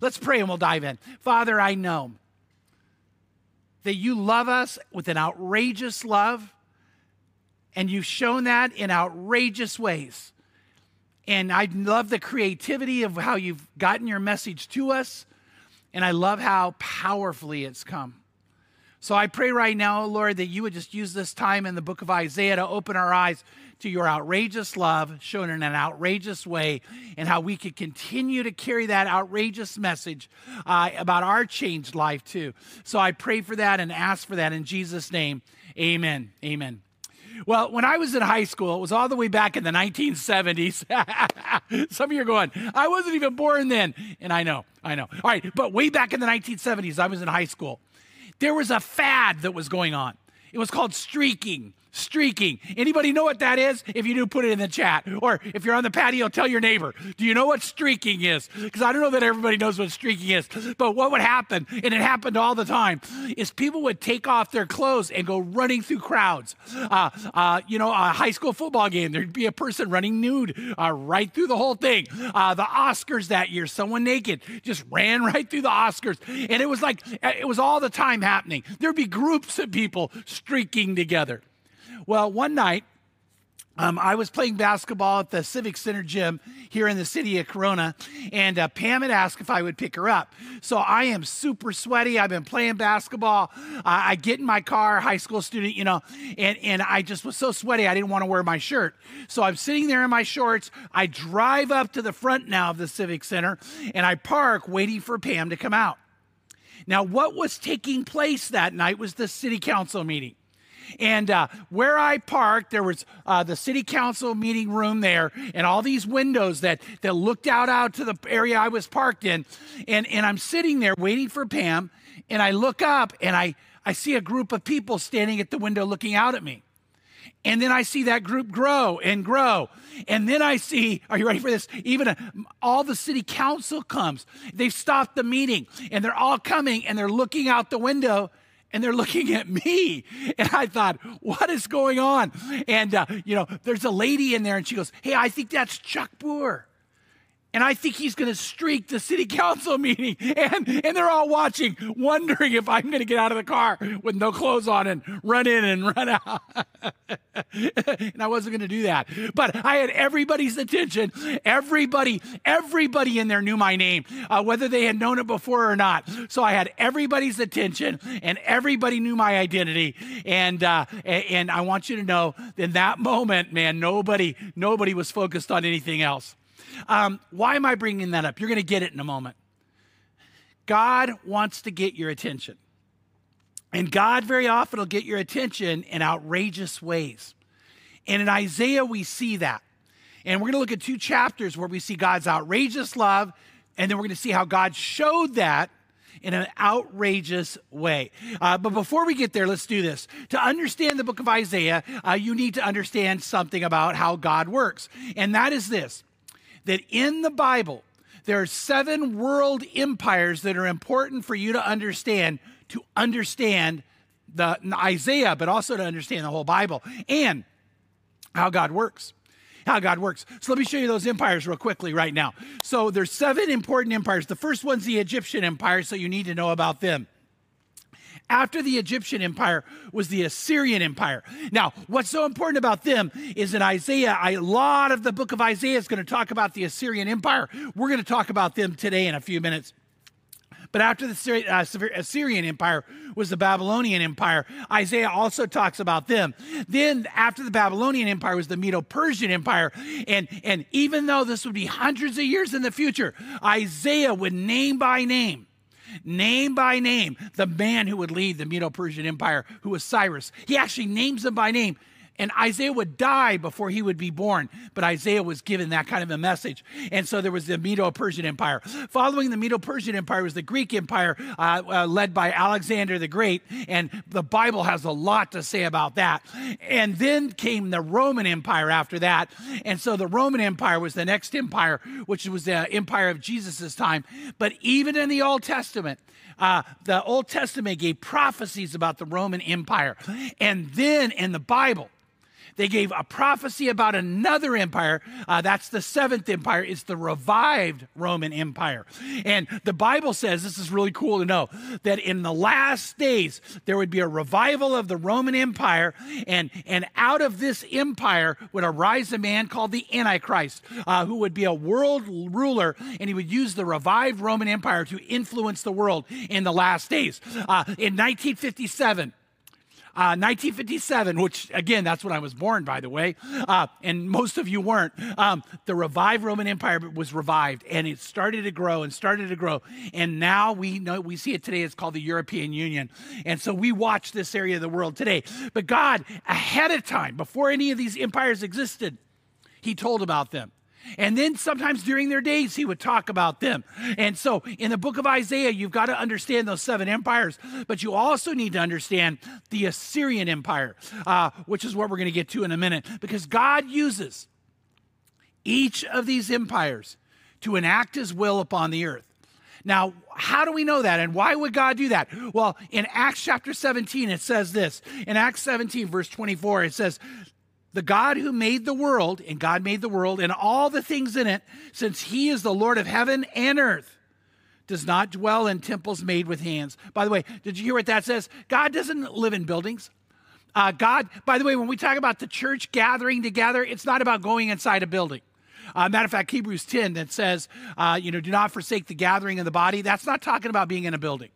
Let's pray and we'll dive in. Father, I know that you love us with an outrageous love, and you've shown that in outrageous ways. And I love the creativity of how you've gotten your message to us, and I love how powerfully it's come. So I pray right now, Lord, that you would just use this time in the book of Isaiah to open our eyes to your outrageous love shown in an outrageous way and how we could continue to carry that outrageous message uh, about our changed life too. So I pray for that and ask for that in Jesus' name. Amen. Amen. Well, when I was in high school, it was all the way back in the 1970s. Some of you are going, I wasn't even born then. And I know, I know. All right, but way back in the 1970s, I was in high school. There was a fad that was going on. It was called streaking streaking. Anybody know what that is? If you do, put it in the chat. Or if you're on the patio, tell your neighbor. Do you know what streaking is? Because I don't know that everybody knows what streaking is. But what would happen, and it happened all the time, is people would take off their clothes and go running through crowds. Uh, uh, you know, a high school football game, there'd be a person running nude uh, right through the whole thing. Uh, the Oscars that year, someone naked just ran right through the Oscars. And it was like, it was all the time happening. There'd be groups of people streaking together. Well, one night, um, I was playing basketball at the Civic Center gym here in the city of Corona, and uh, Pam had asked if I would pick her up. So I am super sweaty. I've been playing basketball. I get in my car, high school student, you know, and, and I just was so sweaty I didn't want to wear my shirt. So I'm sitting there in my shorts. I drive up to the front now of the Civic Center, and I park waiting for Pam to come out. Now, what was taking place that night was the city council meeting. And uh, where I parked, there was uh, the city council meeting room there, and all these windows that that looked out out to the area I was parked in. And and I'm sitting there waiting for Pam, and I look up and I I see a group of people standing at the window looking out at me. And then I see that group grow and grow. And then I see, are you ready for this? Even a, all the city council comes. They've stopped the meeting and they're all coming and they're looking out the window and they're looking at me. And I thought, what is going on? And, uh, you know, there's a lady in there and she goes, Hey, I think that's Chuck Boer and I think he's going to streak the city council meeting. And, and they're all watching, wondering if I'm going to get out of the car with no clothes on and run in and run out. and I wasn't going to do that. But I had everybody's attention. Everybody, everybody in there knew my name, uh, whether they had known it before or not. So I had everybody's attention and everybody knew my identity. And, uh, and I want you to know in that moment, man, nobody, nobody was focused on anything else. Um, why am I bringing that up? You're going to get it in a moment. God wants to get your attention. And God very often will get your attention in outrageous ways. And in Isaiah, we see that. And we're going to look at two chapters where we see God's outrageous love, and then we're going to see how God showed that in an outrageous way. Uh, but before we get there, let's do this. To understand the book of Isaiah, uh, you need to understand something about how God works. And that is this that in the Bible, there are seven world empires that are important for you to understand to understand the Isaiah, but also to understand the whole Bible and how God works. How God works. So let me show you those empires real quickly right now. So there's seven important empires. The first one's the Egyptian empire, so you need to know about them. After the Egyptian empire was the Assyrian empire. Now, what's so important about them is in Isaiah, a lot of the book of Isaiah is going to talk about the Assyrian empire. We're going to talk about them today in a few minutes. But after the uh, Assyrian Empire was the Babylonian Empire. Isaiah also talks about them. Then, after the Babylonian Empire, was the Medo Persian Empire. And, and even though this would be hundreds of years in the future, Isaiah would name by name name by name, the man who would lead the Medo Persian Empire, who was Cyrus. He actually names them by name. And Isaiah would die before he would be born, but Isaiah was given that kind of a message. And so there was the Medo Persian Empire. Following the Medo Persian Empire was the Greek Empire, uh, uh, led by Alexander the Great. And the Bible has a lot to say about that. And then came the Roman Empire after that. And so the Roman Empire was the next empire, which was the empire of Jesus' time. But even in the Old Testament, uh, the Old Testament gave prophecies about the Roman Empire. And then in the Bible, They gave a prophecy about another empire. Uh, that's the seventh empire. It's the revived Roman Empire. And the Bible says, this is really cool to know, that in the last days, there would be a revival of the Roman Empire. And, and out of this empire would arise a man called the Antichrist, uh, who would be a world ruler. And he would use the revived Roman Empire to influence the world in the last days. Uh, in 1957, 1957, uh, which again, that's when I was born, by the way, uh, and most of you weren't. Um, the revived Roman Empire was revived, and it started to grow and started to grow, and now we know we see it today. It's called the European Union, and so we watch this area of the world today. But God, ahead of time, before any of these empires existed, He told about them. And then sometimes during their days, he would talk about them. And so in the book of Isaiah, you've got to understand those seven empires, but you also need to understand the Assyrian Empire, uh, which is what we're going to get to in a minute, because God uses each of these empires to enact his will upon the earth. Now, how do we know that? And why would God do that? Well, in Acts chapter 17, it says this. In Acts 17, verse 24, it says, the God who made the world, and God made the world and all the things in it, since he is the Lord of heaven and earth, does not dwell in temples made with hands. By the way, did you hear what that says? God doesn't live in buildings. Uh, God, by the way, when we talk about the church gathering together, it's not about going inside a building. Uh, matter of fact, Hebrews 10 that says, uh, you know, do not forsake the gathering of the body. That's not talking about being in a building.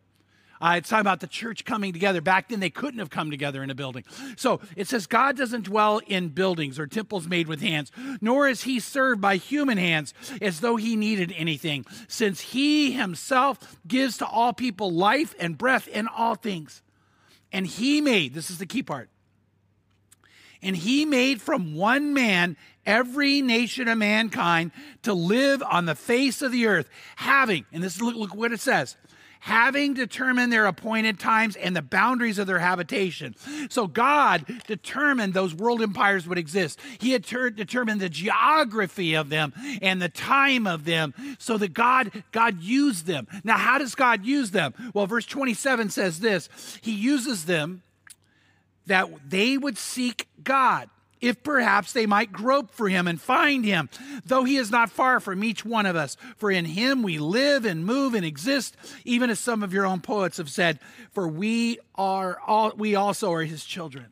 Uh, it's talking about the church coming together. Back then, they couldn't have come together in a building. So it says, God doesn't dwell in buildings or temples made with hands, nor is he served by human hands as though he needed anything, since he himself gives to all people life and breath in all things. And he made, this is the key part, and he made from one man every nation of mankind to live on the face of the earth, having, and this look, look what it says, having determined their appointed times and the boundaries of their habitation. So God determined those world empires would exist. He had ter- determined the geography of them and the time of them so that God God used them. Now how does God use them? Well, verse 27 says this. He uses them that they would seek God if perhaps they might grope for him and find him, though he is not far from each one of us. For in him we live and move and exist, even as some of your own poets have said, for we are all we also are his children.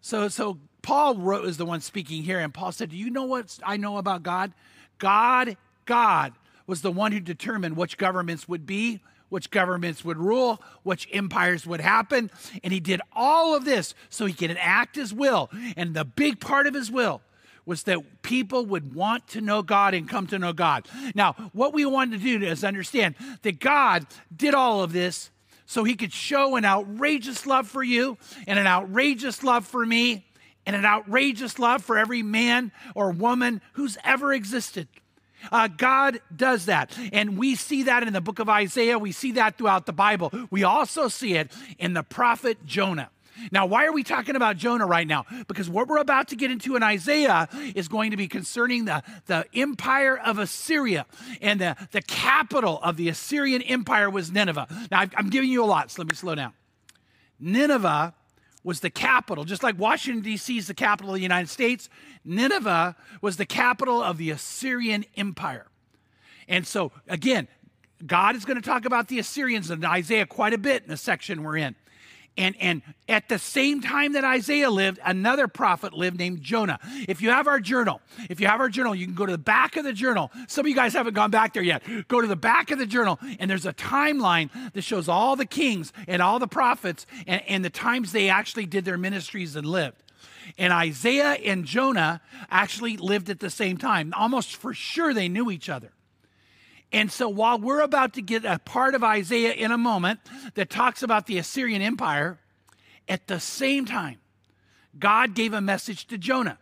So so Paul wrote is the one speaking here, and Paul said, Do you know what I know about God? God, God was the one who determined which governments would be, which governments would rule, which empires would happen. And he did all of this so he could enact his will. And the big part of his will was that people would want to know God and come to know God. Now, what we wanted to do is understand that God did all of this so he could show an outrageous love for you and an outrageous love for me and an outrageous love for every man or woman who's ever existed. Uh, God does that. And we see that in the book of Isaiah. We see that throughout the Bible. We also see it in the prophet Jonah. Now, why are we talking about Jonah right now? Because what we're about to get into in Isaiah is going to be concerning the, the empire of Assyria. And the, the capital of the Assyrian empire was Nineveh. Now, I'm giving you a lot, so let me slow down. Nineveh was the capital, just like Washington, D.C. is the capital of the United States, Nineveh was the capital of the Assyrian Empire. And so, again, God is going to talk about the Assyrians in Isaiah quite a bit in the section we're in. And, and at the same time that Isaiah lived, another prophet lived named Jonah. If you have our journal, if you have our journal, you can go to the back of the journal. Some of you guys haven't gone back there yet. Go to the back of the journal, and there's a timeline that shows all the kings and all the prophets and, and the times they actually did their ministries and lived. And Isaiah and Jonah actually lived at the same time. Almost for sure they knew each other. And so while we're about to get a part of Isaiah in a moment that talks about the Assyrian Empire, at the same time, God gave a message to Jonah.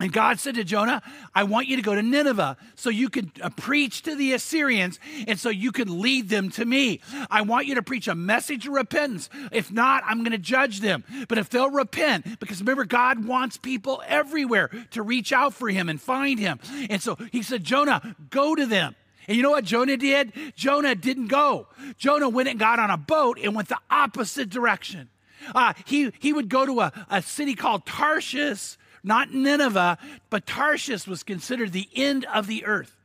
And God said to Jonah, I want you to go to Nineveh so you can uh, preach to the Assyrians and so you can lead them to me. I want you to preach a message of repentance. If not, I'm going to judge them. But if they'll repent, because remember, God wants people everywhere to reach out for him and find him. And so he said, Jonah, go to them. And you know what Jonah did? Jonah didn't go. Jonah went and got on a boat and went the opposite direction. Uh, he, he would go to a, a city called Tarshish, not Nineveh, but Tarshish was considered the end of the earth.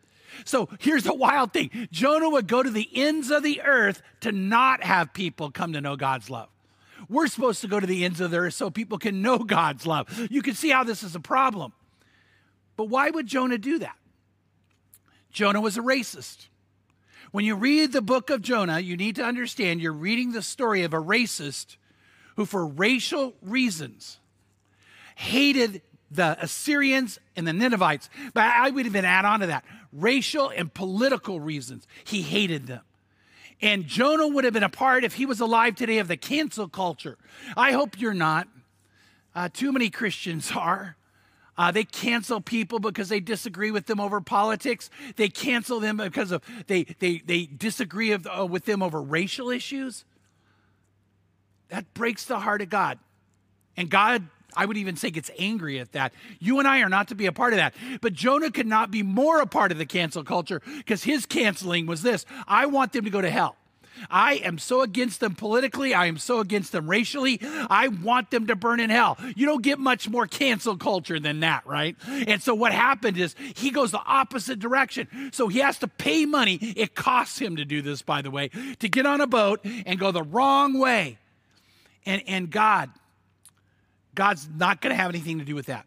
So here's the wild thing Jonah would go to the ends of the earth to not have people come to know God's love. We're supposed to go to the ends of the earth so people can know God's love. You can see how this is a problem. But why would Jonah do that? Jonah was a racist. When you read the book of Jonah, you need to understand you're reading the story of a racist who, for racial reasons, hated the Assyrians and the Ninevites. But I would even add on to that racial and political reasons. He hated them. And Jonah would have been a part, if he was alive today, of the cancel culture. I hope you're not. Uh, too many Christians are. Uh, they cancel people because they disagree with them over politics. They cancel them because of they they they disagree of, uh, with them over racial issues. That breaks the heart of God, and God. I would even say gets angry at that. You and I are not to be a part of that. But Jonah could not be more a part of the cancel culture because his canceling was this I want them to go to hell. I am so against them politically. I am so against them racially. I want them to burn in hell. You don't get much more cancel culture than that, right? And so what happened is he goes the opposite direction. So he has to pay money. It costs him to do this, by the way, to get on a boat and go the wrong way. And, and God, God's not going to have anything to do with that.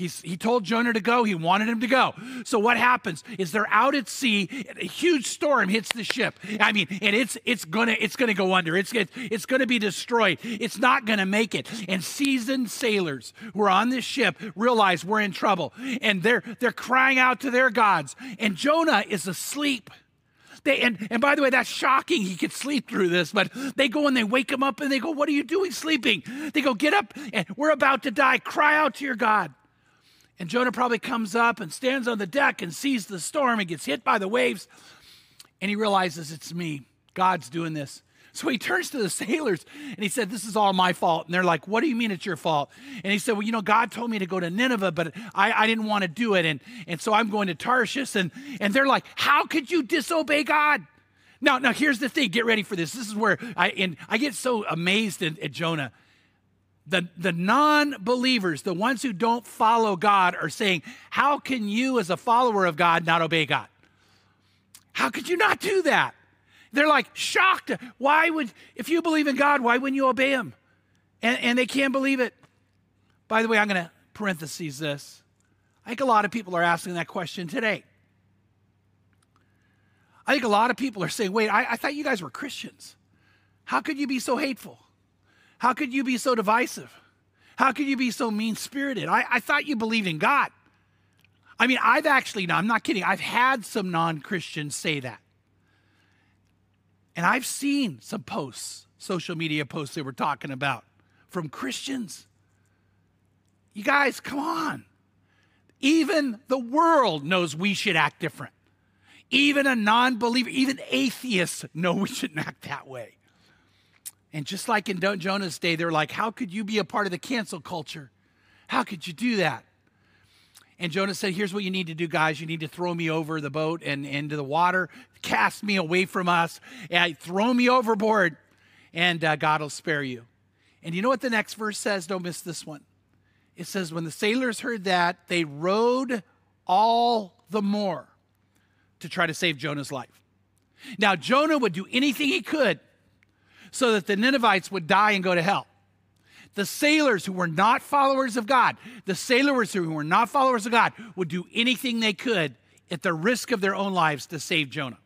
He's, he told Jonah to go. He wanted him to go. So what happens is they're out at sea. A huge storm hits the ship. I mean, and it's it's gonna it's gonna go under. It's it's, gonna be destroyed. It's not gonna make it. And seasoned sailors who are on this ship realize we're in trouble, and they're they're crying out to their gods. And Jonah is asleep. They, and, and by the way, that's shocking. He could sleep through this, but they go and they wake him up and they go, What are you doing sleeping? They go, Get up, and we're about to die. Cry out to your God. And Jonah probably comes up and stands on the deck and sees the storm and gets hit by the waves. And he realizes it's me. God's doing this. So he turns to the sailors and he said, This is all my fault. And they're like, What do you mean it's your fault? And he said, Well, you know, God told me to go to Nineveh, but I, I didn't want to do it. And, and so I'm going to Tarshish. And, and they're like, How could you disobey God? Now, now here's the thing. Get ready for this. This is where I and I get so amazed at, at Jonah the, the non believers, the ones who don't follow God, are saying, How can you, as a follower of God, not obey God? How could you not do that? They're like shocked. Why would, if you believe in God, why wouldn't you obey Him? And, and they can't believe it. By the way, I'm going to parentheses this. I think a lot of people are asking that question today. I think a lot of people are saying, wait, I, I thought you guys were Christians. How could you be so hateful? How could you be so divisive? How could you be so mean spirited? I, I thought you believed in God. I mean, I've actually, no, I'm not kidding, I've had some non Christians say that. And I've seen some posts, social media posts they were talking about from Christians. You guys, come on. Even the world knows we should act different. Even a non believer, even atheists know we shouldn't act that way. And just like in Jonah's day, they're like, How could you be a part of the cancel culture? How could you do that? And Jonah said, Here's what you need to do, guys. You need to throw me over the boat and into the water, cast me away from us, and throw me overboard, and uh, God will spare you. And you know what the next verse says? Don't miss this one. It says, When the sailors heard that, they rowed all the more to try to save Jonah's life. Now, Jonah would do anything he could so that the Ninevites would die and go to hell. The sailors who were not followers of God, the sailors who were not followers of God, would do anything they could at the risk of their own lives to save Jonah.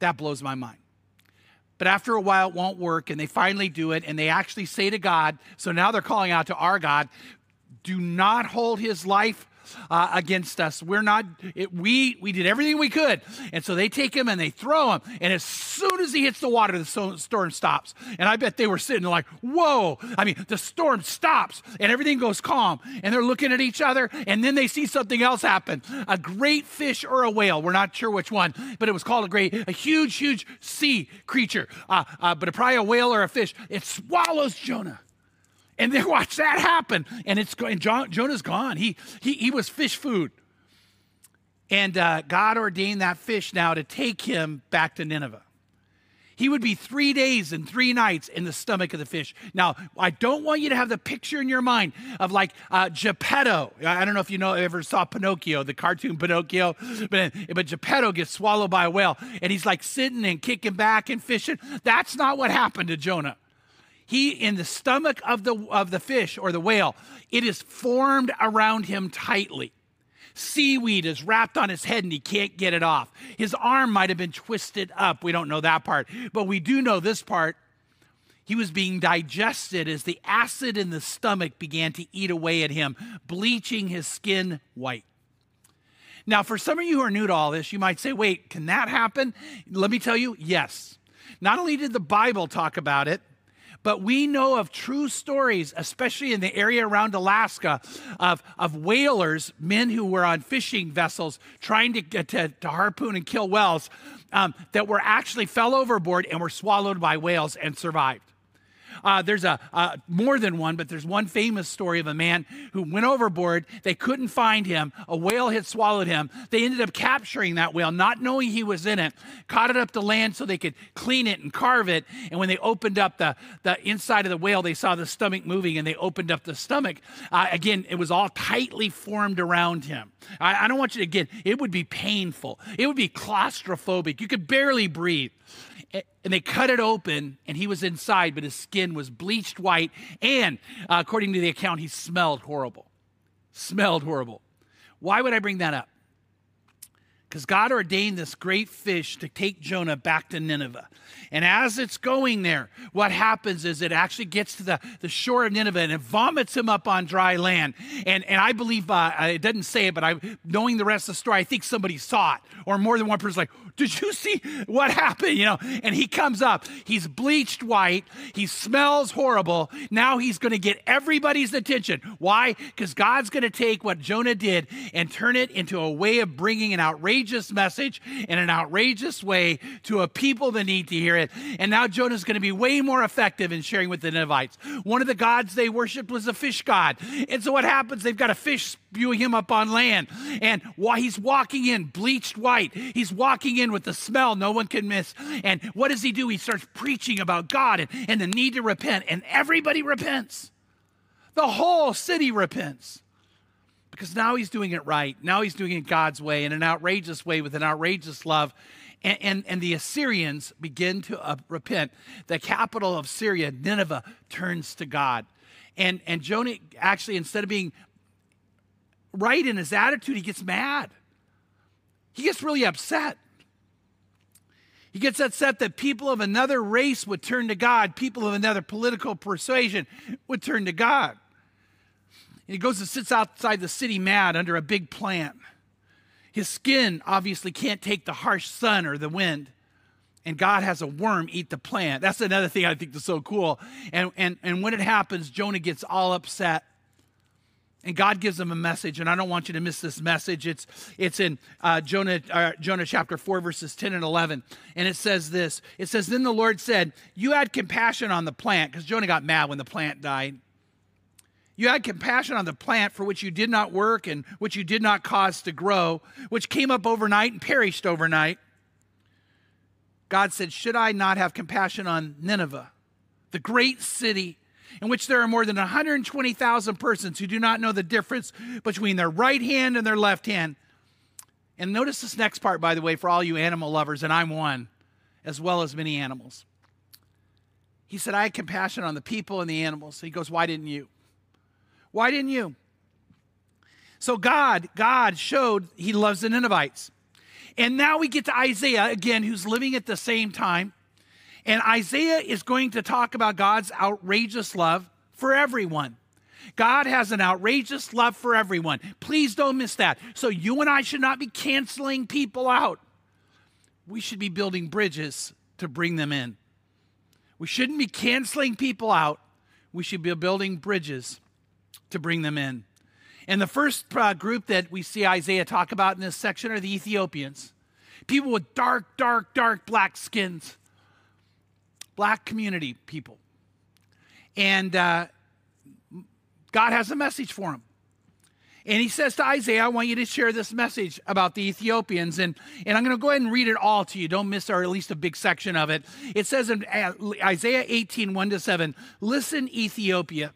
That blows my mind. But after a while, it won't work, and they finally do it, and they actually say to God, so now they're calling out to our God, do not hold his life uh, against us. We're not, it, we, we did everything we could. And so they take him and they throw him. And as soon as he hits the water, the storm stops. And I bet they were sitting like, whoa. I mean, the storm stops and everything goes calm. And they're looking at each other. And then they see something else happen a great fish or a whale. We're not sure which one, but it was called a great, a huge, huge sea creature. Uh, uh, but probably a whale or a fish. It swallows Jonah. And then watch that happen. And it's and John, Jonah's gone. He, he, he was fish food. And uh, God ordained that fish now to take him back to Nineveh. He would be three days and three nights in the stomach of the fish. Now, I don't want you to have the picture in your mind of like uh, Geppetto. I don't know if you know ever saw Pinocchio, the cartoon Pinocchio, but but Geppetto gets swallowed by a whale, and he's like sitting and kicking back and fishing. That's not what happened to Jonah. He in the stomach of the of the fish or the whale, it is formed around him tightly. Seaweed is wrapped on his head and he can't get it off. His arm might have been twisted up. We don't know that part, but we do know this part. He was being digested as the acid in the stomach began to eat away at him, bleaching his skin white. Now, for some of you who are new to all this, you might say, wait, can that happen? Let me tell you, yes. Not only did the Bible talk about it, but we know of true stories, especially in the area around Alaska, of, of whalers, men who were on fishing vessels trying to, to, to harpoon and kill whales, um, that were actually fell overboard and were swallowed by whales and survived. Uh, there's a uh, more than one, but there's one famous story of a man who went overboard. They couldn't find him. A whale had swallowed him. They ended up capturing that whale, not knowing he was in it. Caught it up to land so they could clean it and carve it. And when they opened up the the inside of the whale, they saw the stomach moving, and they opened up the stomach. Uh, again, it was all tightly formed around him. I, I don't want you to get. It would be painful. It would be claustrophobic. You could barely breathe and they cut it open and he was inside but his skin was bleached white and uh, according to the account he smelled horrible. Smelled horrible. Why would i bring that up because god ordained this great fish to take jonah back to nineveh and as it's going there, what happens is it actually gets to the, the shore of Nineveh and it vomits him up on dry land. And, and I believe, uh, it doesn't say it, but I, knowing the rest of the story, I think somebody saw it. Or more than one person's like, did you see what happened? You know, and he comes up. He's bleached white. He smells horrible. Now he's going to get everybody's attention. Why? Because God's going to take what Jonah did and turn it into a way of bringing an outrageous message in an outrageous way to a people that need to hear it. And now Jonah's going to be way more effective in sharing with the Ninevites. One of the gods they worshiped was a fish god. And so what happens? They've got a fish spewing him up on land. And while he's walking in, bleached white, he's walking in with the smell no one can miss. And what does he do? He starts preaching about God and, and the need to repent. And everybody repents. The whole city repents because now he's doing it right. Now he's doing it God's way in an outrageous way with an outrageous love. And, and, and the Assyrians begin to uh, repent. The capital of Syria, Nineveh, turns to God. And, and Jonah actually, instead of being right in his attitude, he gets mad. He gets really upset. He gets upset that people of another race would turn to God, people of another political persuasion would turn to God. And he goes and sits outside the city mad under a big plant. His skin obviously can't take the harsh sun or the wind. And God has a worm eat the plant. That's another thing I think is so cool. And, and, and when it happens, Jonah gets all upset. And God gives him a message, and I don't want you to miss this message. It's, it's in uh, Jonah, uh, Jonah chapter 4, verses 10 and 11. And it says this It says, Then the Lord said, You had compassion on the plant, because Jonah got mad when the plant died. You had compassion on the plant for which you did not work and which you did not cause to grow, which came up overnight and perished overnight. God said, Should I not have compassion on Nineveh, the great city in which there are more than 120,000 persons who do not know the difference between their right hand and their left hand? And notice this next part, by the way, for all you animal lovers, and I'm one, as well as many animals. He said, I had compassion on the people and the animals. He goes, Why didn't you? Why didn't you? So God, God showed he loves the Ninevites. And now we get to Isaiah again, who's living at the same time. And Isaiah is going to talk about God's outrageous love for everyone. God has an outrageous love for everyone. Please don't miss that. So you and I should not be canceling people out. We should be building bridges to bring them in. We shouldn't be canceling people out. We should be building bridges to bring them in. And the first uh, group that we see Isaiah talk about in this section are the Ethiopians people with dark, dark, dark black skins, black community people. And uh, God has a message for them. And he says to Isaiah, I want you to share this message about the Ethiopians. And, and I'm going to go ahead and read it all to you. Don't miss, or at least a big section of it. It says in uh, Isaiah 18, 1 to 7, Listen, Ethiopia.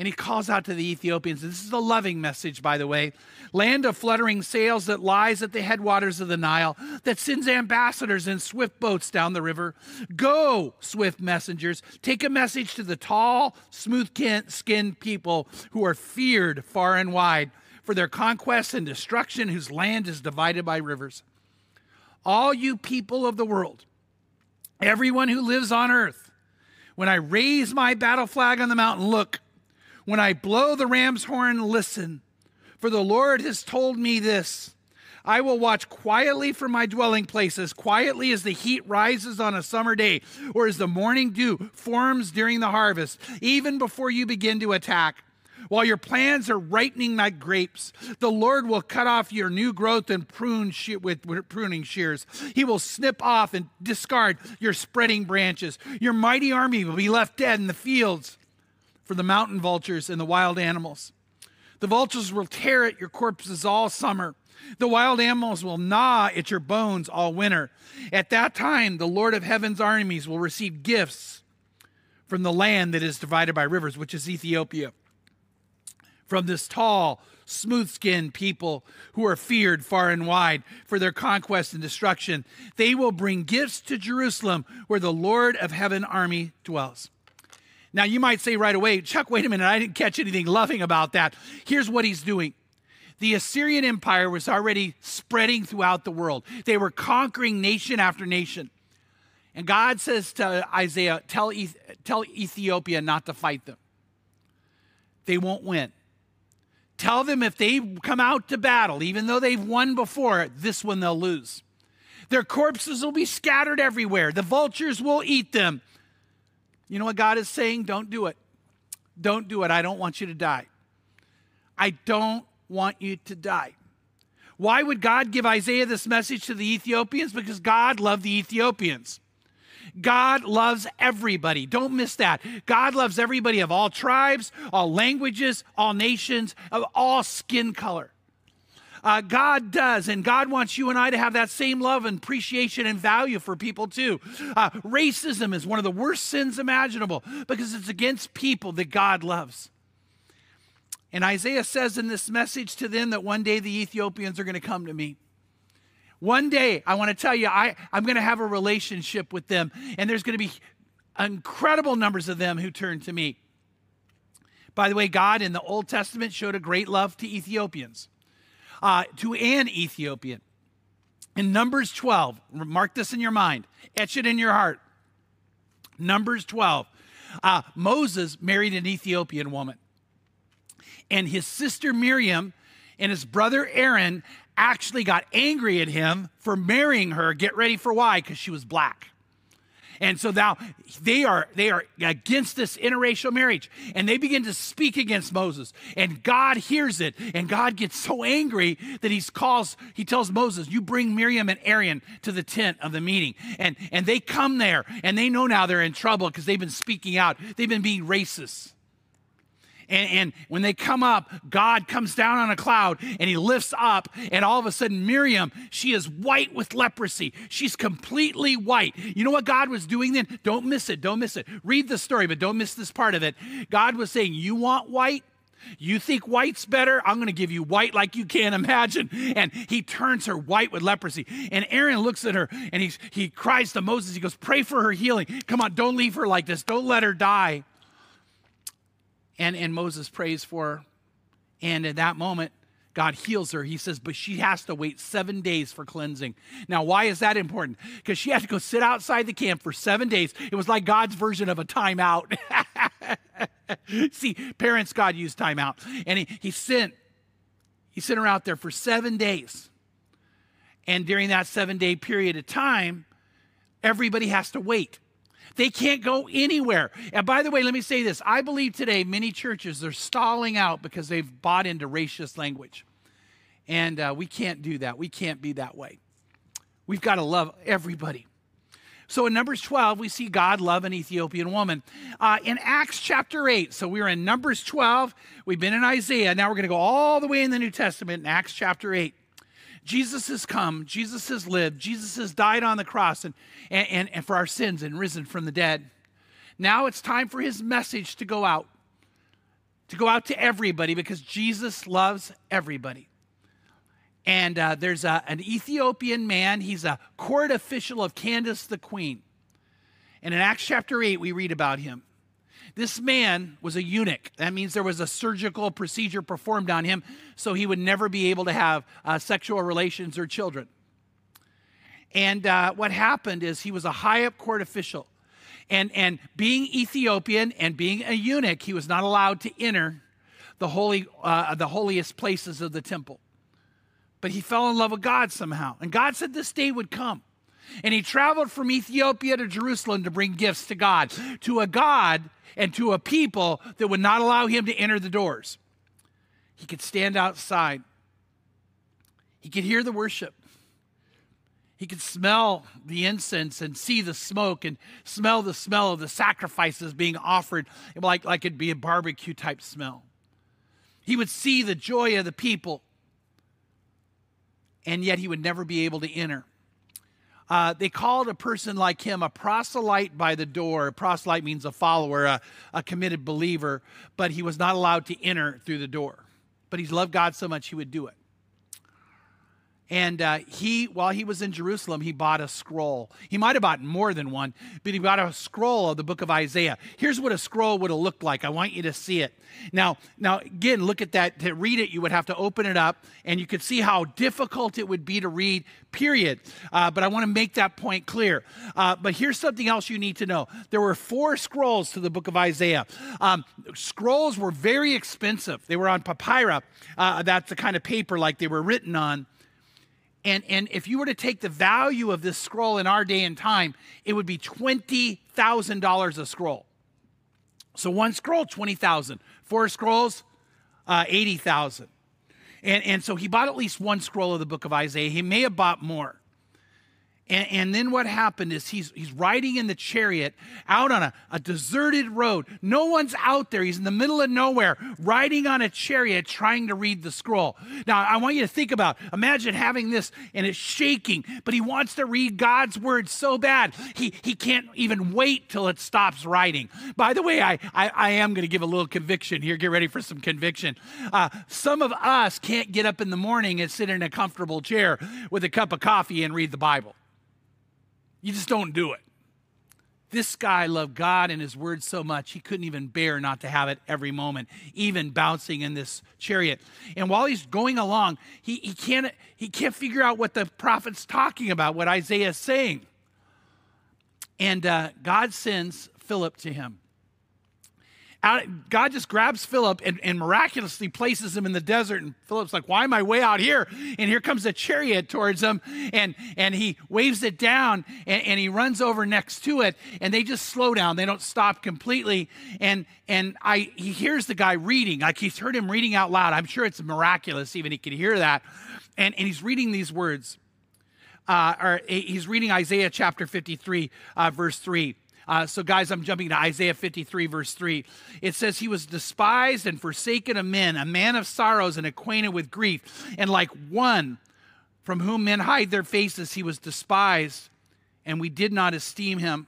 And he calls out to the Ethiopians. This is a loving message, by the way. Land of fluttering sails that lies at the headwaters of the Nile, that sends ambassadors in swift boats down the river. Go, swift messengers, take a message to the tall, smooth skinned people who are feared far and wide for their conquest and destruction, whose land is divided by rivers. All you people of the world, everyone who lives on earth, when I raise my battle flag on the mountain, look, when I blow the ram's horn, listen, for the Lord has told me this. I will watch quietly from my dwelling places, quietly as the heat rises on a summer day, or as the morning dew forms during the harvest, even before you begin to attack. While your plans are ripening like grapes, the Lord will cut off your new growth and prune she- with pruning shears. He will snip off and discard your spreading branches. Your mighty army will be left dead in the fields for the mountain vultures and the wild animals. The vultures will tear at your corpses all summer. The wild animals will gnaw at your bones all winter. At that time, the Lord of heaven's armies will receive gifts from the land that is divided by rivers, which is Ethiopia. From this tall, smooth skinned people who are feared far and wide for their conquest and destruction, they will bring gifts to Jerusalem where the Lord of heaven army dwells. Now, you might say right away, Chuck, wait a minute, I didn't catch anything loving about that. Here's what he's doing. The Assyrian Empire was already spreading throughout the world, they were conquering nation after nation. And God says to Isaiah, tell, tell Ethiopia not to fight them. They won't win. Tell them if they come out to battle, even though they've won before, this one they'll lose. Their corpses will be scattered everywhere. The vultures will eat them. You know what God is saying? Don't do it. Don't do it. I don't want you to die. I don't want you to die. Why would God give Isaiah this message to the Ethiopians? Because God loved the Ethiopians. God loves everybody. Don't miss that. God loves everybody of all tribes, all languages, all nations, of all skin color uh, God does. And God wants you and I to have that same love and appreciation and value for people too. Uh, racism is one of the worst sins imaginable because it's against people that God loves. And Isaiah says in this message to them that one day the Ethiopians are going to come to me. One day, I want to tell you, I, I'm going to have a relationship with them, and there's going to be incredible numbers of them who turn to me. By the way, God in the Old Testament showed a great love to Ethiopians uh, to an Ethiopian. In Numbers 12, mark this in your mind, etch it in your heart. Numbers 12, uh, Moses married an Ethiopian woman. And his sister Miriam and his brother Aaron actually got angry at him for marrying her. Get ready for why? Because she was black. And so now they are they are against this interracial marriage and they begin to speak against Moses. And God hears it and God gets so angry that he calls he tells Moses, "You bring Miriam and Aaron to the tent of the meeting." And and they come there and they know now they're in trouble because they've been speaking out. They've been being racist. And, and, when they come up, God comes down on a cloud and he lifts up, and all of a sudden, Miriam, she is white with leprosy. She's completely white. You know what God was doing then? Don't miss it. Don't miss it. Read the story, but don't miss this part of it. God was saying, You want white? You think white's better? I'm going to give you white like you can't imagine. And he turns her white with leprosy. And Aaron looks at her and he, he cries to Moses. He goes, Pray for her healing. Come on, don't leave her like this. Don't let her die. And, and Moses prays for her. And at that moment, God heals her. He says, but she has to wait seven days for cleansing. Now, why is that important? Because she had to go sit outside the camp for seven days. It was like God's version of a timeout. See, parents, God used timeout. And he, he sent he sent her out there for seven days. And during that seven day period of time, everybody has to wait. They can't go anywhere. And by the way, let me say this. I believe today many churches are stalling out because they've bought into racist language. And uh, we can't do that. We can't be that way. We've got to love everybody. So in Numbers 12, we see God love an Ethiopian woman. Uh, in Acts chapter 8, so we're in Numbers 12, we've been in Isaiah, now we're going to go all the way in the New Testament in Acts chapter 8. Jesus has come, Jesus has lived, Jesus has died on the cross and, and, and for our sins and risen from the dead. Now it's time for his message to go out, to go out to everybody because Jesus loves everybody. And uh, there's a, an Ethiopian man, he's a court official of Candace the queen. And in Acts chapter 8, we read about him. This man was a eunuch. That means there was a surgical procedure performed on him so he would never be able to have uh, sexual relations or children. And uh, what happened is he was a high up court official. And, and being Ethiopian and being a eunuch, he was not allowed to enter the, holy, uh, the holiest places of the temple. But he fell in love with God somehow. And God said this day would come. And he traveled from Ethiopia to Jerusalem to bring gifts to God, to a God and to a people that would not allow him to enter the doors. He could stand outside, he could hear the worship. He could smell the incense and see the smoke and smell the smell of the sacrifices being offered, like, like it'd be a barbecue type smell. He would see the joy of the people, and yet he would never be able to enter. Uh, they called a person like him a proselyte by the door. A proselyte means a follower, a, a committed believer, but he was not allowed to enter through the door. But he loved God so much he would do it. And uh, he, while he was in Jerusalem, he bought a scroll. He might have bought more than one, but he bought a scroll of the book of Isaiah. Here's what a scroll would have looked like. I want you to see it. Now, now again, look at that. To read it, you would have to open it up, and you could see how difficult it would be to read. Period. Uh, but I want to make that point clear. Uh, but here's something else you need to know. There were four scrolls to the book of Isaiah. Um, scrolls were very expensive. They were on papyrus. Uh, that's the kind of paper like they were written on. And, and if you were to take the value of this scroll in our day and time, it would be $20,000 a scroll. So one scroll, 20,000. Four scrolls, uh, 80,000. And, and so he bought at least one scroll of the book of Isaiah. He may have bought more. And, and, then what happened is he's, he's riding in the chariot out on a, a deserted road. No one's out there. He's in the middle of nowhere, riding on a chariot trying to read the scroll. Now, I want you to think about imagine having this and it's shaking, but he wants to read God's word so bad. He, he can't even wait till it stops writing. By the way, I, I, I am going to give a little conviction here. Get ready for some conviction. Uh, some of us can't get up in the morning and sit in a comfortable chair with a cup of coffee and read the Bible. You just don't do it. This guy loved God and his word so much, he couldn't even bear not to have it every moment, even bouncing in this chariot. And while he's going along, he, he, can't, he can't figure out what the prophet's talking about, what Isaiah is saying. And uh, God sends Philip to him out, God just grabs Philip and, and miraculously places him in the desert. And Philip's like, Why am I way out here? And here comes a chariot towards him, and, and he waves it down and, and he runs over next to it. And they just slow down, they don't stop completely. And, and I, he hears the guy reading, like he's heard him reading out loud. I'm sure it's miraculous, even he can hear that. And, and he's reading these words. Uh, or he's reading Isaiah chapter 53, uh, verse 3. Uh, so, guys, I'm jumping to Isaiah 53, verse 3. It says, He was despised and forsaken of men, a man of sorrows and acquainted with grief. And like one from whom men hide their faces, he was despised, and we did not esteem him.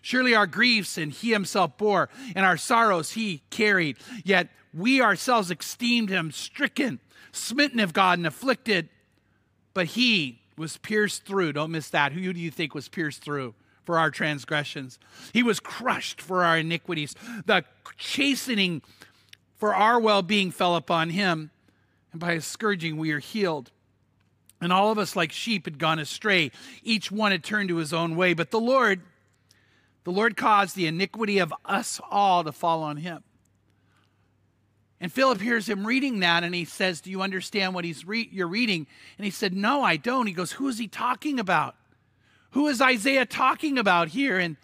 Surely our griefs and he himself bore, and our sorrows he carried. Yet we ourselves esteemed him stricken, smitten of God, and afflicted. But he was pierced through. Don't miss that. Who do you think was pierced through? For our transgressions. He was crushed for our iniquities. The chastening for our well being fell upon him, and by his scourging we are healed. And all of us, like sheep, had gone astray. Each one had turned to his own way. But the Lord, the Lord caused the iniquity of us all to fall on him. And Philip hears him reading that and he says, Do you understand what he's re- you're reading? And he said, No, I don't. He goes, Who is he talking about? Who is Isaiah talking about here? And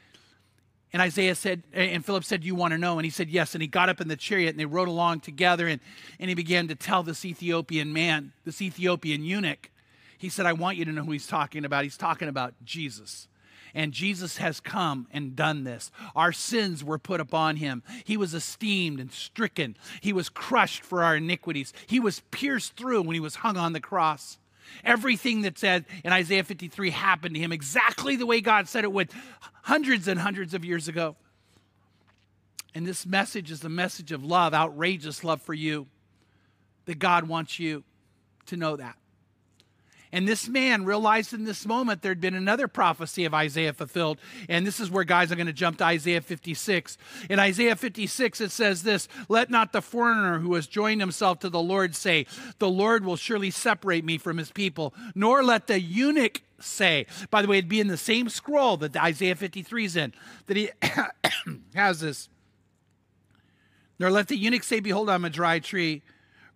and Isaiah said, and Philip said, you want to know? And he said, Yes. And he got up in the chariot and they rode along together. And, and he began to tell this Ethiopian man, this Ethiopian eunuch, he said, I want you to know who he's talking about. He's talking about Jesus. And Jesus has come and done this. Our sins were put upon him. He was esteemed and stricken. He was crushed for our iniquities. He was pierced through when he was hung on the cross. Everything that said in Isaiah 53 happened to him exactly the way God said it would hundreds and hundreds of years ago. And this message is the message of love, outrageous love for you, that God wants you to know that. And this man realized in this moment there'd been another prophecy of Isaiah fulfilled. And this is where, guys, I'm going to jump to Isaiah 56. In Isaiah 56, it says this Let not the foreigner who has joined himself to the Lord say, The Lord will surely separate me from his people, nor let the eunuch say. By the way, it'd be in the same scroll that Isaiah 53 is in, that he has this. Nor let the eunuch say, Behold, I'm a dry tree.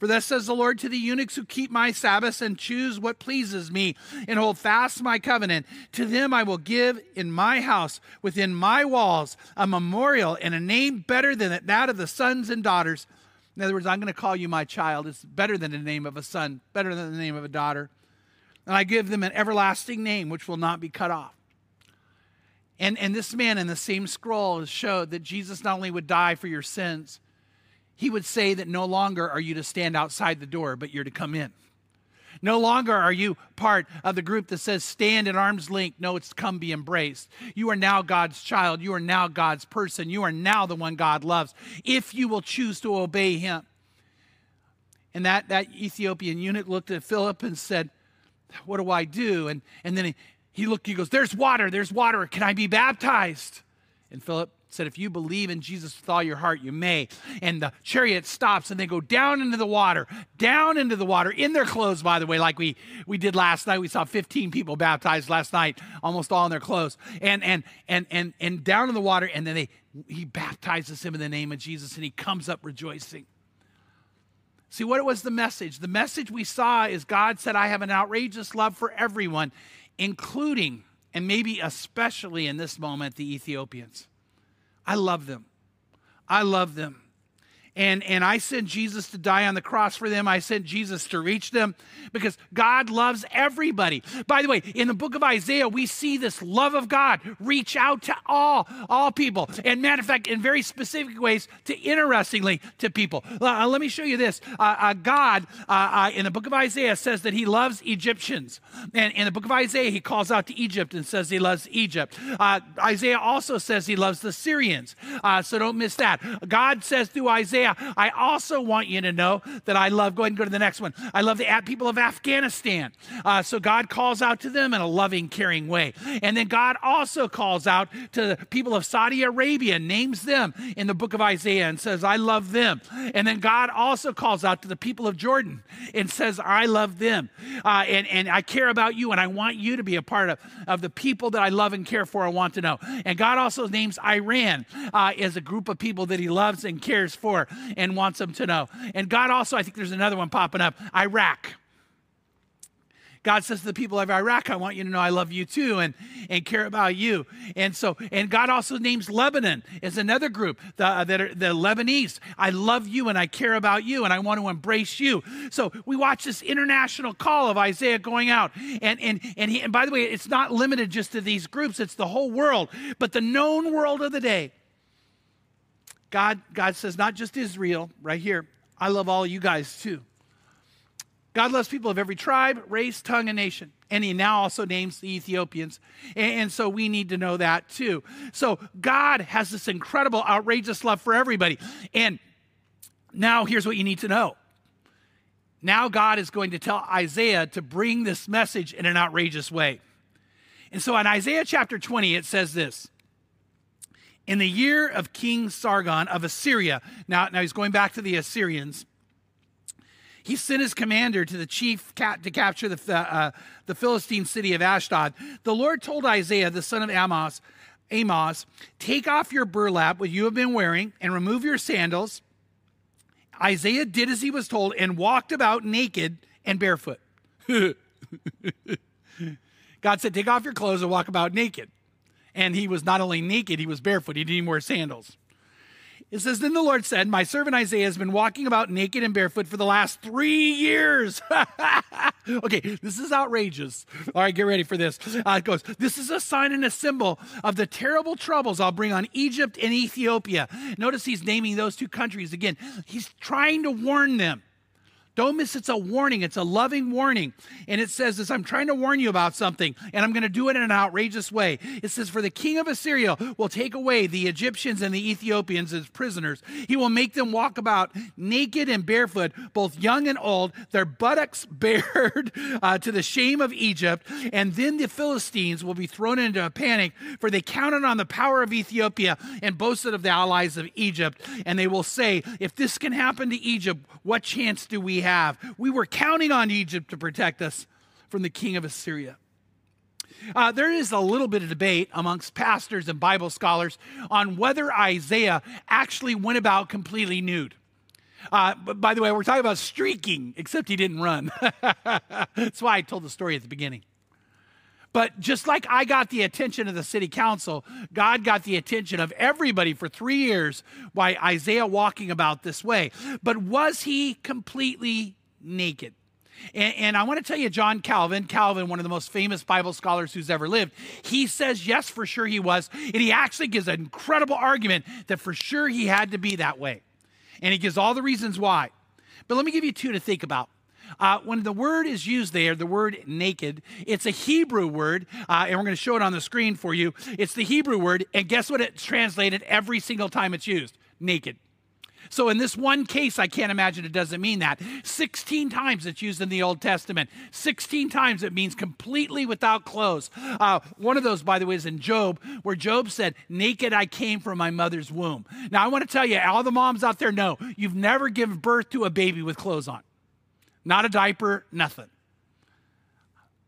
For thus says the Lord to the eunuchs who keep my Sabbaths and choose what pleases me and hold fast my covenant. To them I will give in my house, within my walls, a memorial and a name better than that of the sons and daughters. In other words, I'm going to call you my child. It's better than the name of a son, better than the name of a daughter. And I give them an everlasting name which will not be cut off. And, and this man in the same scroll has showed that Jesus not only would die for your sins, he would say that no longer are you to stand outside the door, but you're to come in. No longer are you part of the group that says stand at arm's length. No, it's come be embraced. You are now God's child. You are now God's person. You are now the one God loves if you will choose to obey him. And that, that Ethiopian eunuch looked at Philip and said, What do I do? And, and then he, he looked, he goes, There's water, there's water. Can I be baptized? And Philip said, If you believe in Jesus with all your heart, you may. And the chariot stops and they go down into the water, down into the water, in their clothes, by the way, like we, we did last night. We saw 15 people baptized last night, almost all in their clothes. And and and and and down in the water, and then they he baptizes him in the name of Jesus, and he comes up rejoicing. See, what was the message? The message we saw is God said, I have an outrageous love for everyone, including and maybe especially in this moment, the Ethiopians. I love them. I love them and and I sent Jesus to die on the cross for them. I sent Jesus to reach them because God loves everybody. By the way, in the book of Isaiah, we see this love of God reach out to all all people, and matter of fact, in very specific ways, to interestingly to people. Uh, let me show you this. Uh, uh, God uh, uh, in the book of Isaiah says that He loves Egyptians, and in the book of Isaiah, He calls out to Egypt and says He loves Egypt. Uh, Isaiah also says He loves the Syrians, so don't miss that. God says through Isaiah Isaiah. I also want you to know that I love, go ahead and go to the next one. I love the people of Afghanistan. Uh, so God calls out to them in a loving, caring way. And then God also calls out to the people of Saudi Arabia, names them in the book of Isaiah and says, I love them. And then God also calls out to the people of Jordan and says, I love them. Uh, and, and I care about you and I want you to be a part of, of the people that I love and care for. I want to know. And God also names Iran uh, as a group of people that he loves and cares for and wants them to know. And God also, I think there's another one popping up Iraq. God says to the people of Iraq, I want you to know I love you too and, and care about you. And so, and God also names Lebanon as another group the, uh, that are the Lebanese. I love you and I care about you and I want to embrace you. So we watch this international call of Isaiah going out. And, and, and, he, and by the way, it's not limited just to these groups, it's the whole world, but the known world of the day. God, God says, not just Israel, right here, I love all you guys too. God loves people of every tribe, race, tongue, and nation. And he now also names the Ethiopians. And, and, so we need to know that too. So God has this incredible, outrageous love for everybody. And now here's what you need to know. Now God is going to tell Isaiah to bring this message in an outrageous way. And so in Isaiah chapter 20, it says this in the year of King Sargon of Assyria. Now, now he's going back to the Assyrians. He sent his commander to the chief cat to capture the, uh, the Philistine city of Ashdod. The Lord told Isaiah, the son of Amos, Amos, take off your burlap, what you have been wearing, and remove your sandals. Isaiah did as he was told and walked about naked and barefoot. God said, Take off your clothes and walk about naked. And he was not only naked, he was barefoot. He didn't even wear sandals. It says, Then the Lord said, My servant Isaiah has been walking about naked and barefoot for the last three years. okay, this is outrageous. All right, get ready for this. Uh, it goes, This is a sign and a symbol of the terrible troubles I'll bring on Egypt and Ethiopia. Notice he's naming those two countries again. He's trying to warn them. Don't miss it's a warning. It's a loving warning. And it says this I'm trying to warn you about something, and I'm going to do it in an outrageous way. It says, For the king of Assyria will take away the Egyptians and the Ethiopians as prisoners. He will make them walk about naked and barefoot, both young and old, their buttocks bared uh, to the shame of Egypt. And then the Philistines will be thrown into a panic, for they counted on the power of Ethiopia and boasted of the allies of Egypt. And they will say, If this can happen to Egypt, what chance do we have. We were counting on Egypt to protect us from the king of Assyria. Uh, there is a little bit of debate amongst pastors and Bible scholars on whether Isaiah actually went about completely nude. Uh, but by the way, we're talking about streaking, except he didn't run. That's why I told the story at the beginning. But just like I got the attention of the city council, God got the attention of everybody for three years by Isaiah walking about this way. But was he completely naked? And, and, I want to tell you, John Calvin, Calvin, one of the most famous Bible scholars who's ever lived, he says, yes, for sure he was. And he actually gives an incredible argument that for sure he had to be that way. And he gives all the reasons why. But let me give you two to think about. Uh, when the word is used there, the word naked, it's a Hebrew word, uh, and we're going to show it on the screen for you. It's the Hebrew word, and guess what it's translated every single time it's used? Naked. So, in this one case, I can't imagine it doesn't mean that. 16 times it's used in the Old Testament. 16 times it means completely without clothes. Uh, one of those, by the way, is in Job, where Job said, Naked I came from my mother's womb. Now, I want to tell you, all the moms out there know you've never given birth to a baby with clothes on. Not a diaper, nothing.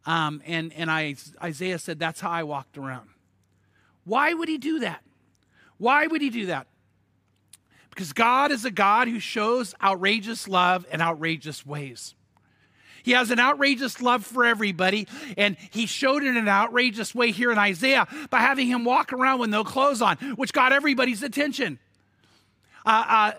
Um, and and I, Isaiah said, That's how I walked around. Why would he do that? Why would he do that? Because God is a God who shows outrageous love in outrageous ways. He has an outrageous love for everybody, and he showed it in an outrageous way here in Isaiah by having him walk around with no clothes on, which got everybody's attention. Uh, uh,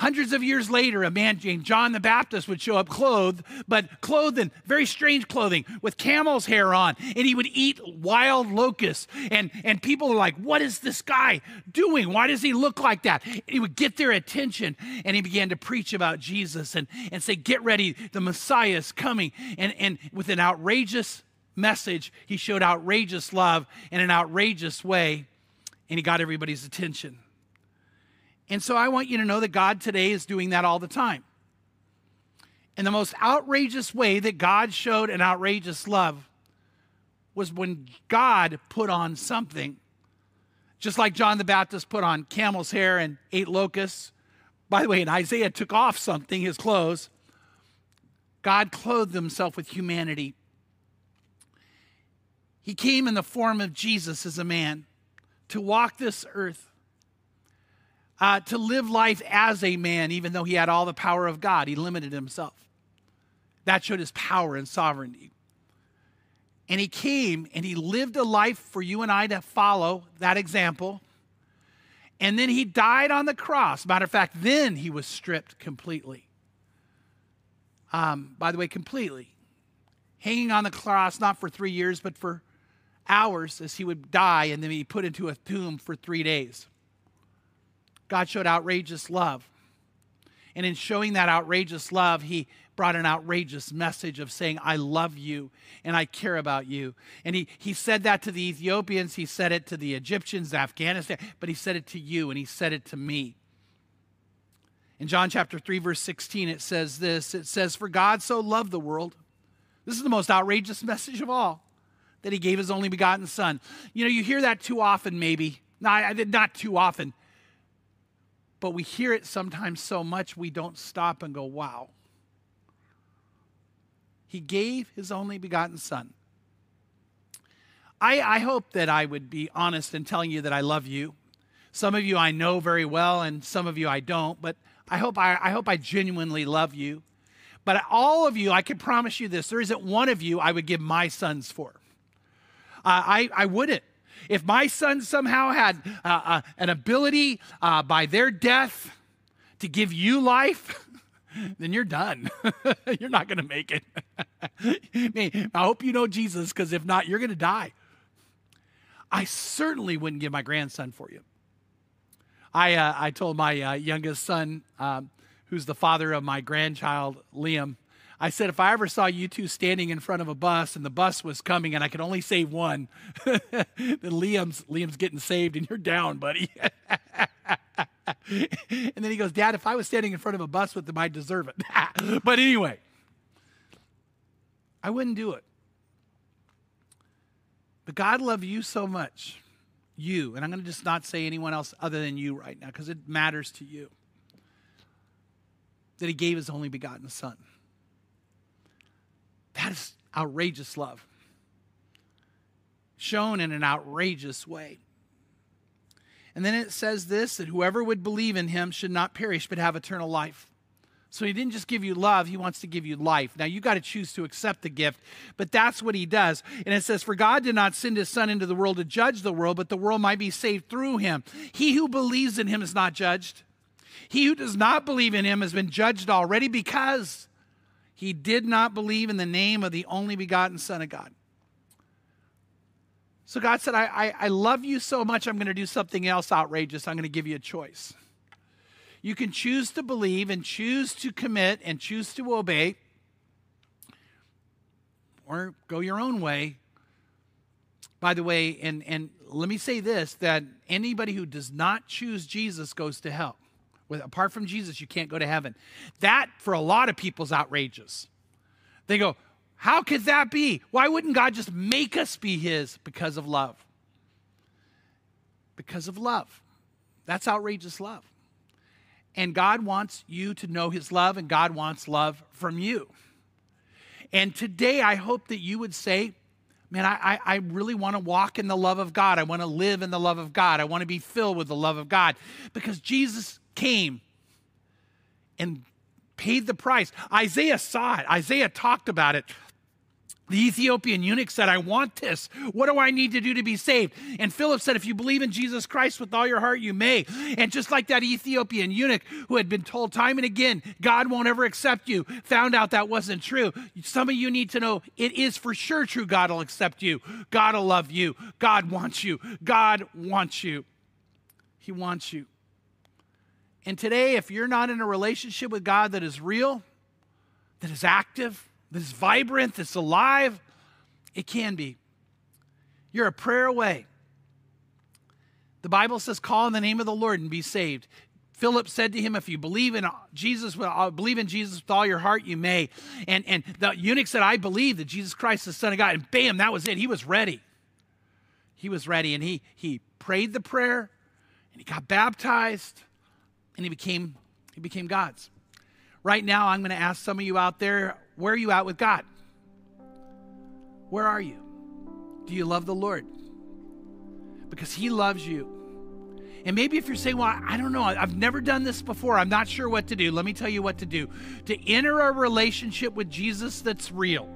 Hundreds of years later, a man named John the Baptist would show up clothed, but clothed in very strange clothing with camel's hair on, and he would eat wild locusts. And, and people were like, What is this guy doing? Why does he look like that? And he would get their attention, and he began to preach about Jesus and, and say, Get ready, the Messiah is coming. And, and with an outrageous message, he showed outrageous love in an outrageous way, and he got everybody's attention. And so I want you to know that God today is doing that all the time. And the most outrageous way that God showed an outrageous love was when God put on something, just like John the Baptist put on camel's hair and ate locusts. By the way, and Isaiah took off something, his clothes. God clothed himself with humanity. He came in the form of Jesus as a man to walk this earth uh, to live life as a man, even though he had all the power of God. He limited himself. That showed his power and sovereignty. And he came and he lived a life for you and I to follow that example. And then he died on the cross. Matter of fact, then he was stripped completely. Um, by the way, completely. Hanging on the cross, not for three years, but for hours as he would die and then be put into a tomb for three days. God showed outrageous love. And in showing that outrageous love, he brought an outrageous message of saying, I love you and I care about you. And he, he said that to the Ethiopians, he said it to the Egyptians, Afghanistan, but he said it to you and he said it to me. In John chapter 3, verse 16, it says this it says, For God so loved the world. This is the most outrageous message of all that he gave his only begotten son. You know, you hear that too often, maybe. No, not too often but we hear it sometimes so much we don't stop and go, wow. He gave his only begotten Son. I, I hope that I would be honest in telling you that I love you. Some of you I know very well, and some of you I don't, but I hope I, I hope I genuinely love you. But all of you, I can promise you this there isn't one of you I would give my sons for. Uh, I, I wouldn't. If my son somehow had uh, uh, an ability uh, by their death to give you life, then you're done. you're not going to make it. I hope you know Jesus, because if not, you're going to die. I certainly wouldn't give my grandson for you. I, uh, I told my uh, youngest son, um, who's the father of my grandchild, Liam, I said, if I ever saw you two standing in front of a bus and the bus was coming and I could only save one, then Liam's, Liam's getting saved and you're down, buddy. and then he goes, Dad, if I was standing in front of a bus with them, I'd deserve it. but anyway, I wouldn't do it. But God loved you so much, you, and I'm going to just not say anyone else other than you right now because it matters to you, that He gave His only begotten Son. That is outrageous love, shown in an outrageous way. And then it says this that whoever would believe in him should not perish but have eternal life. So he didn't just give you love, he wants to give you life. Now you got to choose to accept the gift, but that's what he does. And it says, For God did not send his son into the world to judge the world, but the world might be saved through him. He who believes in him is not judged. He who does not believe in him has been judged already because he did not believe in the name of the only begotten Son of God. So God said, I, I, I love you so much, I'm going to do something else outrageous. I'm going to give you a choice. You can choose to believe and choose to commit and choose to obey, or go your own way. By the way, and, and let me say this that anybody who does not choose Jesus goes to hell. With, apart from Jesus, you can't go to heaven. That, for a lot of people, is outrageous. They go, how could that be? Why wouldn't God just make us be His? Because of love. Because of love. That's outrageous love. And God wants you to know His love, and God wants love from you. And today, I hope that you would say, Man, I, I really want to walk in the love of God. I want to live in the love of God. I want to be filled with the love of God because Jesus came and paid the price. Isaiah saw it, Isaiah talked about it. The Ethiopian eunuch said, I want this. What do I need to do to be saved? And Philip said, If you believe in Jesus Christ with all your heart, you may. And just like that Ethiopian eunuch who had been told time and again, God won't ever accept you, found out that wasn't true. Some of you need to know it is for sure true. God will accept you. God will love you. God wants you. God wants you. He wants you. And today, if you're not in a relationship with God that is real, that is active, that's vibrant, that's alive, it can be. You're a prayer away. The Bible says, call in the name of the Lord and be saved. Philip said to him, If you believe in Jesus, uh, believe in Jesus with all your heart, you may. And, and the eunuch said, I believe that Jesus Christ is the Son of God. And bam, that was it. He was ready. He was ready. And he, he prayed the prayer and he got baptized and he became, he became God's. Right now, I'm going to ask some of you out there where are you at with God? Where are you? Do you love the Lord? Because He loves you. And maybe if you're saying, well, I don't know, I've never done this before, I'm not sure what to do, let me tell you what to do. To enter a relationship with Jesus that's real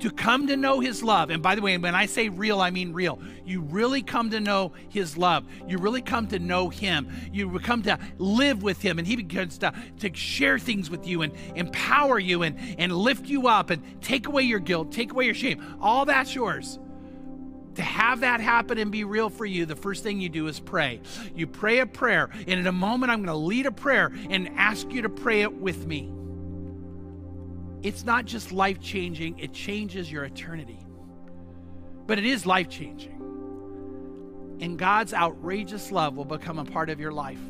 to come to know his love. And by the way, when I say real, I mean real. You really come to know his love. You really come to know him. You come to live with him, and he begins to, to share things with you and empower you and, and lift you up and take away your guilt, take away your shame. All that's yours. To have that happen and be real for you, the first thing you do is pray. You pray a prayer, and in a moment, I'm going to lead a prayer and ask you to pray it with me it's not just life changing, it changes your eternity. But it is life changing. And God's outrageous love will become a part of your life.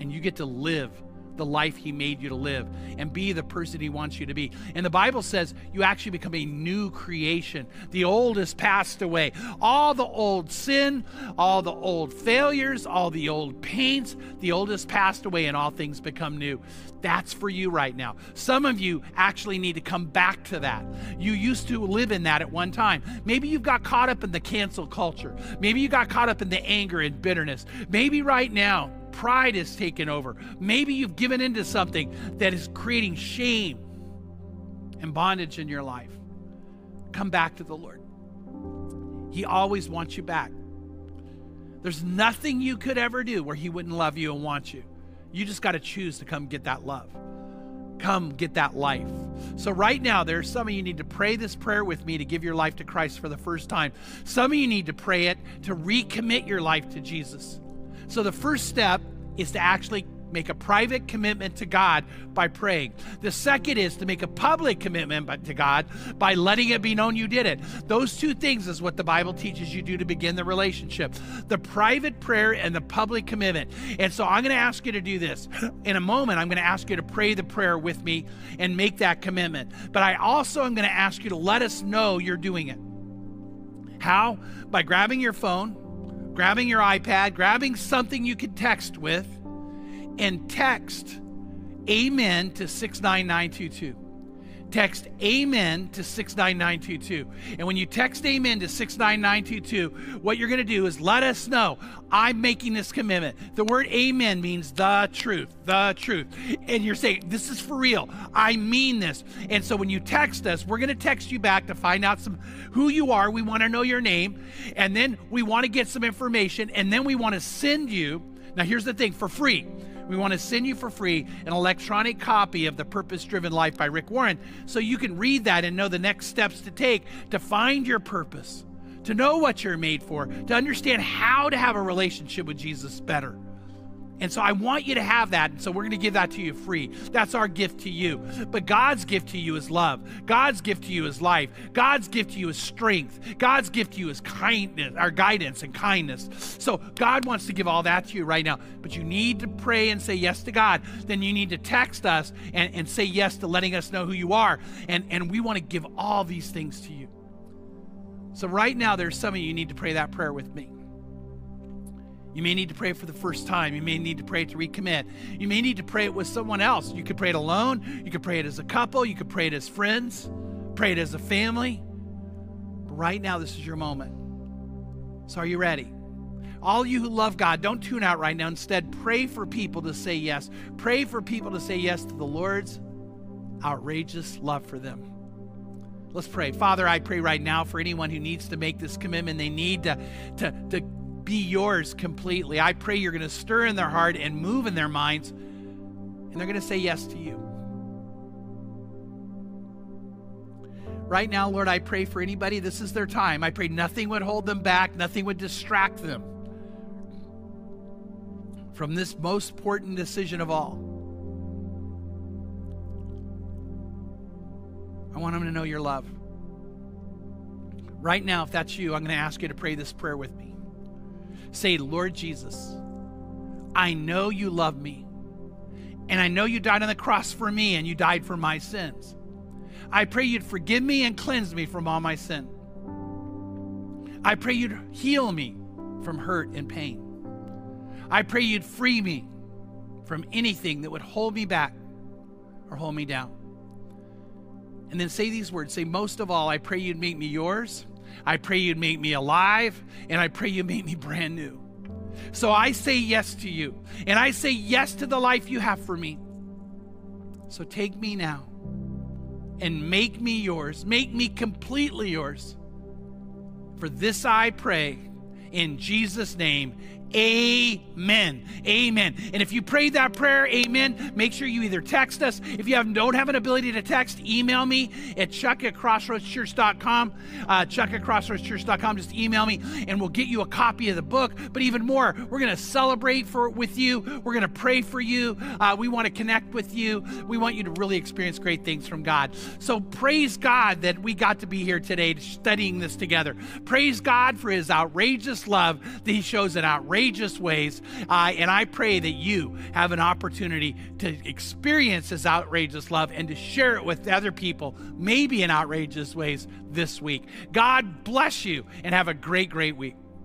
And you get to live the life He made you to live and be the person He wants you to be. And the Bible says you actually become a new creation. The old has passed away. All the old sin, all the old failures, all the old pains, the old has passed away and all things become new. That's for you right now. Some of you actually need to come back to that. You used to live in that at one time. Maybe you've got caught up in the cancel culture. Maybe you got caught up in the anger and bitterness. Maybe right now, pride has taken over. Maybe you've given into something that is creating shame and bondage in your life. Come back to the Lord. He always wants you back. There's nothing you could ever do where He wouldn't love you and want you. You just got to choose to come get that love. Come get that life. So, right now, there's some of you need to pray this prayer with me to give your life to Christ for the first time. Some of you need to pray it to recommit your life to Jesus. So, the first step is to actually make a private commitment to God by praying. The second is to make a public commitment to God by letting it be known you did it. Those two things is what the Bible teaches you do to begin the relationship the private prayer and the public commitment. And so I'm going to ask you to do this. In a moment, I'm going to ask you to pray the prayer with me and make that commitment. But I also am going to ask you to let us know you're doing it. How? By grabbing your phone, grabbing your iPad, grabbing something you can text with and text Amen to 69922. Text Amen to 69922. And when you text Amen to 69922, what you're going to do is let us know I'm making this commitment. The word Amen means the truth, the truth. And you're saying, This is for real. I mean this. And so when you text us, we're going to text you back to find out some who you are. We want to know your name. And then we want to get some information. And then we want to send you. Now, here's the thing for free we want to send you for free an electronic copy of The Purpose Driven Life by Rick Warren so you can read that and know the next steps to take to find your purpose, to know what you're made for, to understand how to have a relationship with Jesus better. And so I want you to have that. And so we're going to give that to you free. That's our gift to you. But God's gift to you is love. God's gift to you is life. God's gift to you is strength. God's gift to you is kindness, our guidance and kindness. So God wants to give all that to you right now. But you need to pray and say yes to God. Then you need to text us and, and say yes to letting us know who you are. And, and we want to give all these things to you. So right now, there's some of you need to pray that prayer with me. You may need to pray for the first time. You may need to pray to recommit. You may need to pray it with someone else. You could pray it alone. You could pray it as a couple. You could pray it as friends. Pray it as a family. But right now, this is your moment. So, are you ready? All you who love God, don't tune out right now. Instead, pray for people to say yes. Pray for people to say yes to the Lord's outrageous love for them. Let's pray. Father, I pray right now for anyone who needs to make this commitment. They need to, to, to be yours completely. I pray you're going to stir in their heart and move in their minds, and they're going to say yes to you. Right now, Lord, I pray for anybody, this is their time. I pray nothing would hold them back, nothing would distract them from this most important decision of all. I want them to know your love. Right now, if that's you, I'm going to ask you to pray this prayer with me. Say, Lord Jesus, I know you love me. And I know you died on the cross for me and you died for my sins. I pray you'd forgive me and cleanse me from all my sin. I pray you'd heal me from hurt and pain. I pray you'd free me from anything that would hold me back or hold me down. And then say these words say, Most of all, I pray you'd make me yours I pray you'd make me alive, and I pray you make me brand new. So I say yes to you, and I say yes to the life you have for me. So take me now and make me yours, make me completely yours. For this I pray in Jesus' name. Amen. Amen. And if you prayed that prayer, amen, make sure you either text us. If you have, don't have an ability to text, email me at chuck at crossroadschurch.com. Uh, chuck at crossroadschurch.com. Just email me and we'll get you a copy of the book. But even more, we're going to celebrate for with you. We're going to pray for you. Uh, we want to connect with you. We want you to really experience great things from God. So praise God that we got to be here today studying this together. Praise God for his outrageous love that he shows in outrageous ways. Uh, and I pray that you have an opportunity to experience this outrageous love and to share it with other people, maybe in outrageous ways this week. God bless you and have a great, great week.